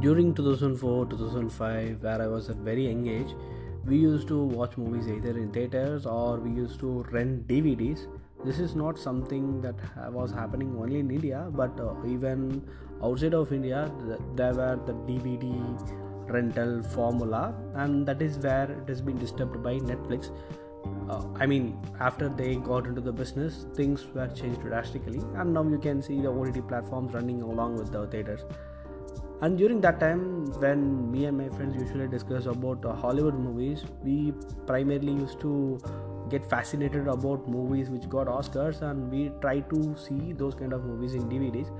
during 2004 2005 where i was at very young age we used to watch movies either in theaters or we used to rent dvds this is not something that was happening only in india but uh, even outside of india there were the dvd rental formula and that is where it has been disturbed by netflix. Uh, I mean, after they got into the business, things were changed drastically, and now you can see the OTT platforms running along with the theaters and during that time when me and my friends usually discuss about uh, hollywood movies we primarily used to get fascinated about movies which got oscars and we try to see those kind of movies in dvds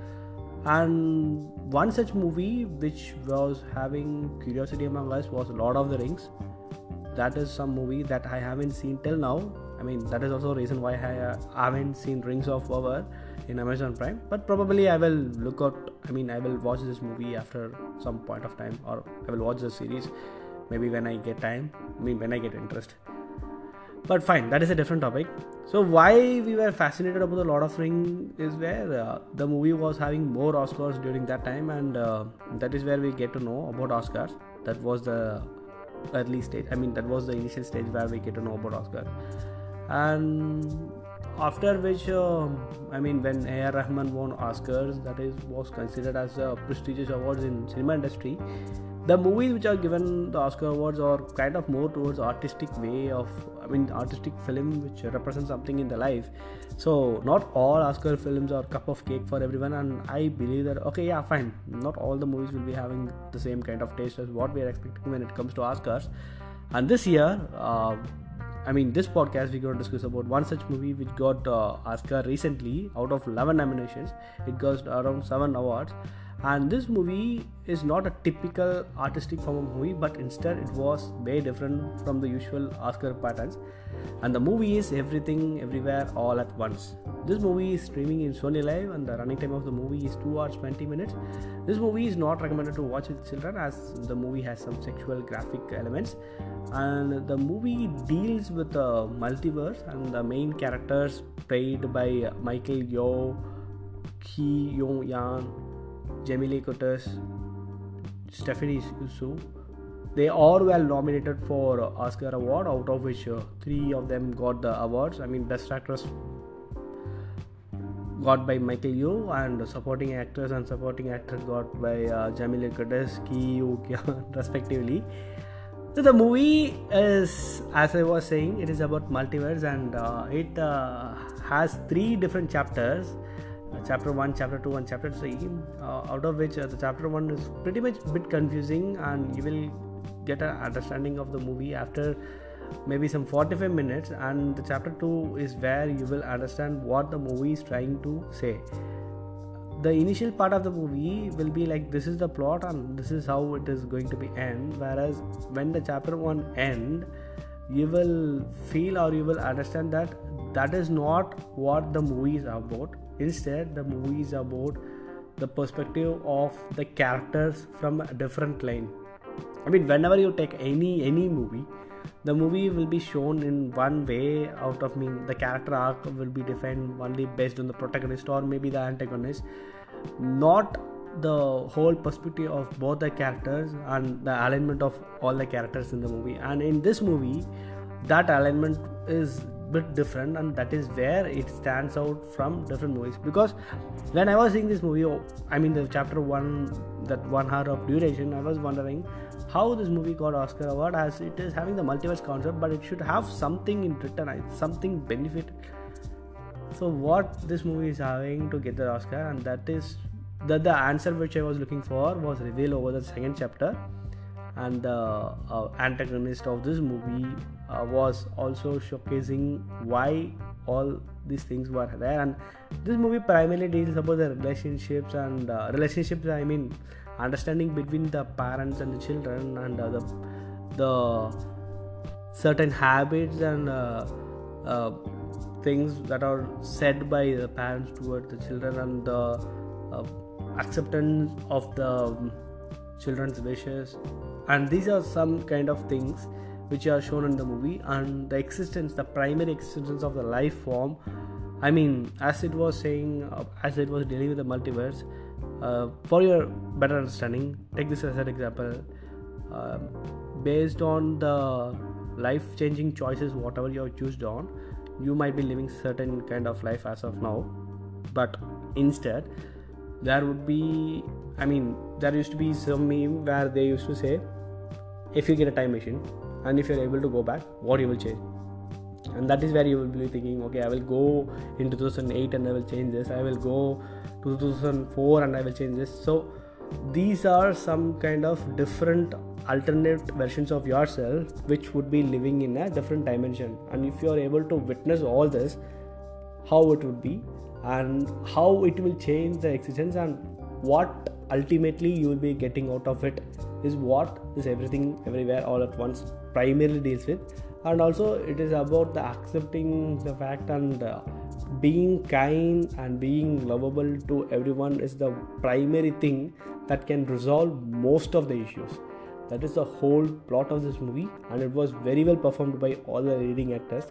and one such movie which was having curiosity among us was lord of the rings. That is some movie that i haven't seen till now. I mean that is also a reason why i uh, haven't seen rings of power in Amazon Prime. But probably I will look out. I mean, I will watch this movie after some point of time, or I will watch the series maybe when I get time. I mean, when I get interest. But fine, that is a different topic. So why we were fascinated about the Lord of Ring is where uh, the movie was having more Oscars during that time, and uh, that is where we get to know about Oscars. That was the early stage. I mean, that was the initial stage where we get to know about Oscar. And after which uh, i mean when ar rahman won oscars that is was considered as a prestigious awards in cinema industry the movies which are given the oscar awards are kind of more towards artistic way of i mean artistic film which represents something in the life. So not all oscar films are cup of cake for everyone and i believe that okay yeah fine. Not all the movies will be having the same kind of taste as what we are expecting when it comes to oscars. And this year uh, I mean, this podcast we're going to discuss about one such movie which got uh, Oscar recently. Out of 11 nominations, it got around seven awards. And this movie is not a typical artistic form of movie, but instead it was very different from the usual Oscar patterns. And the movie is everything, everywhere, all at once. This movie is streaming in Sony Liv, and the running time of the movie is 2 hours 20 minutes. This movie is not recommended to watch with children as the movie has some sexual graphic elements. And the movie deals with the multiverse, and the main characters played by Michelle Yeoh, Ki Yong Yan, Jamie Lee Curtis, Stephanie Hsu. They all were nominated for Oscar award, out of which uh, three of them got the awards. I mean, Best Actress got by Michelle Yeoh, and supporting actress and supporting actor got by uh, Jamie Lee Curtis, Ki respectively. So the movie is, as I was saying, it is about multiverse, and uh, it uh, has three different chapters chapter 1 chapter 2 and chapter 3 uh, out of which uh, the chapter 1 is pretty much bit confusing and you will get an understanding of the movie after maybe some 45 minutes and the chapter 2 is where you will understand what the movie is trying to say. The initial part of the movie will be like this is the plot and this is how it is going to be end whereas when the chapter 1 end you will feel or you will understand that that is not what the movie is about Instead, the movie is about the perspective of the characters from a different line. I mean, whenever you take any any movie, the movie will be shown in one way. Out of mean, the character arc will be defined only based on the protagonist or maybe the antagonist, not the whole perspective of both the characters and the alignment of all the characters in the movie. And in this movie, that alignment is bit different and that is where it stands out from different movies. Because when i was seeing this movie oh, i mean the chapter one that one hour of duration i was wondering how this movie got oscar award as it is having the multiverse concept but it should have something in return something benefit. So what this movie is having to get the oscar and that is that the answer which i was looking for was revealed over the second chapter and the uh, antagonist of this movie uh, was also showcasing why all these things were there. And this movie primarily deals about the relationships and uh, relationships i mean understanding between the parents and the children and uh, the the certain habits and uh, uh, things that are said by the parents toward the children and the acceptance of the children's wishes. And these are some kind of things which are shown in the movie. And the existence the primary existence of the life form i mean as it was saying uh, as it was dealing with the multiverse uh, for your better understanding take this as an example. Uh, based on the life changing choices whatever you have chosen on you might be living certain kind of life as of now. But instead there would be i mean there used to be some meme where they used to say if you get a time machine and if you're able to go back what you will change? And that is where you will be thinking okay i will go in 2008 and i will change this. I will go to 2004 and i will change this. So these are some kind of different alternate versions of yourself which would be living in a different dimension. And if you are able to witness all this how it would be and how it will change the existence and what ultimately you will be getting out of it is what is everything everywhere all at once primarily deals with. And also it is about the accepting the fact and uh, being kind and being lovable to everyone is the primary thing that can resolve most of the issues. That is the whole plot of this movie and it was very well performed by all the leading actors.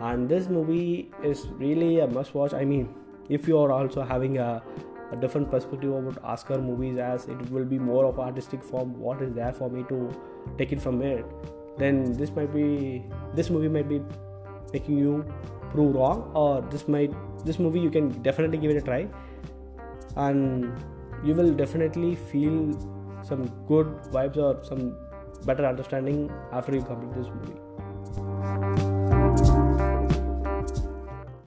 And this movie is really a must watch. I mean if you are also having a, a different perspective about oscar movies as it will be more of artistic form. What is there for me to take it from it? Then this might be this movie might be making you prove wrong or this might this movie you can definitely give it a try. And you will definitely feel some good vibes or some better understanding after you complete this movie